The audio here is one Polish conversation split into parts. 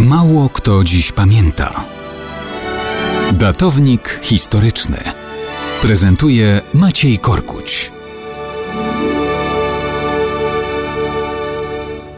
Mało kto dziś pamięta. Datownik historyczny prezentuje Maciej Korkuć.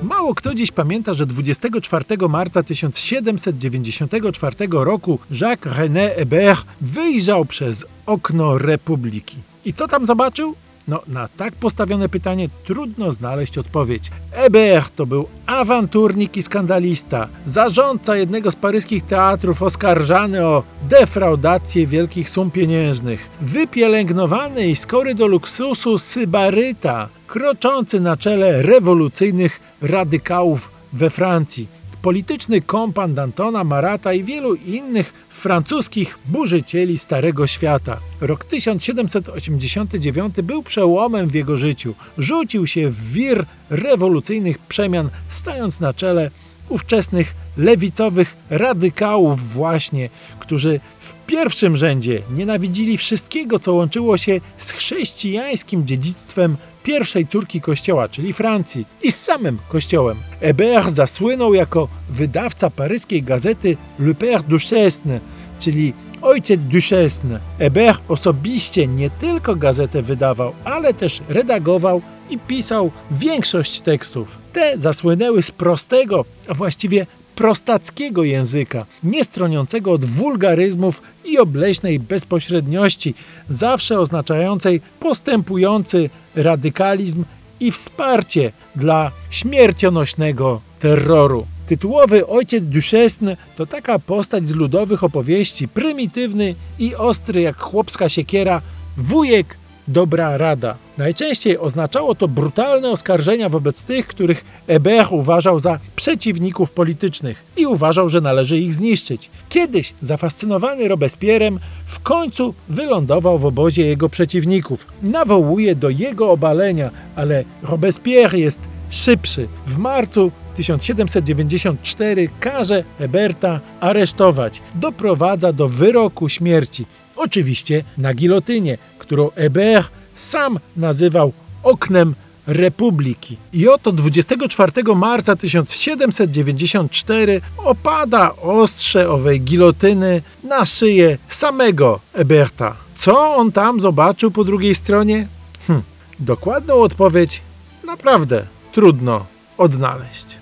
Mało kto dziś pamięta, że 24 marca 1794 roku Jacques René Hébert wyjrzał przez okno Republiki. I co tam zobaczył? No, na tak postawione pytanie trudno znaleźć odpowiedź. Hébert to był awanturnik i skandalista, zarządca jednego z paryskich teatrów oskarżany o defraudację wielkich sum pieniężnych, wypielęgnowany i skory do luksusu sybaryta, kroczący na czele rewolucyjnych radykałów we Francji, polityczny kompan Dantona Marata i wielu innych francuskich burzycieli Starego Świata. Rok 1789 był przełomem w jego życiu. Rzucił się w wir rewolucyjnych przemian, stając na czele ówczesnych lewicowych radykałów właśnie, którzy w pierwszym rzędzie nienawidzili wszystkiego, co łączyło się z chrześcijańskim dziedzictwem pierwszej córki kościoła, czyli Francji, i z samym kościołem. Hébert zasłynął jako wydawca paryskiej gazety Le Père Duchesne, czyli ojciec Duchesne. Hébert osobiście nie tylko gazetę wydawał, ale też redagował i pisał większość tekstów. Te zasłynęły z prostego, a właściwie prostackiego języka, nie stroniącego od wulgaryzmów i obleśnej bezpośredniości, zawsze oznaczającej postępujący radykalizm i wsparcie dla śmiercionośnego terroru. Tytułowy ojciec Duchesne to taka postać z ludowych opowieści, prymitywny i ostry jak chłopska siekiera, wujek dobra rada. Najczęściej oznaczało to brutalne oskarżenia wobec tych, których Hébert uważał za przeciwników politycznych i uważał, że należy ich zniszczyć. Kiedyś, zafascynowany Robespierrem, w końcu wylądował w obozie jego przeciwników. Nawołuje do jego obalenia, ale Robespierre jest szybszy. W marcu 1794 każe Heberta aresztować. Doprowadza do wyroku śmierci. Oczywiście na gilotynie, którą Hébert sam nazywał oknem Republiki. I oto 24 marca 1794 opada ostrze owej gilotyny na szyję samego Héberta. Co on tam zobaczył po drugiej stronie? Hm, dokładną odpowiedź naprawdę trudno odnaleźć.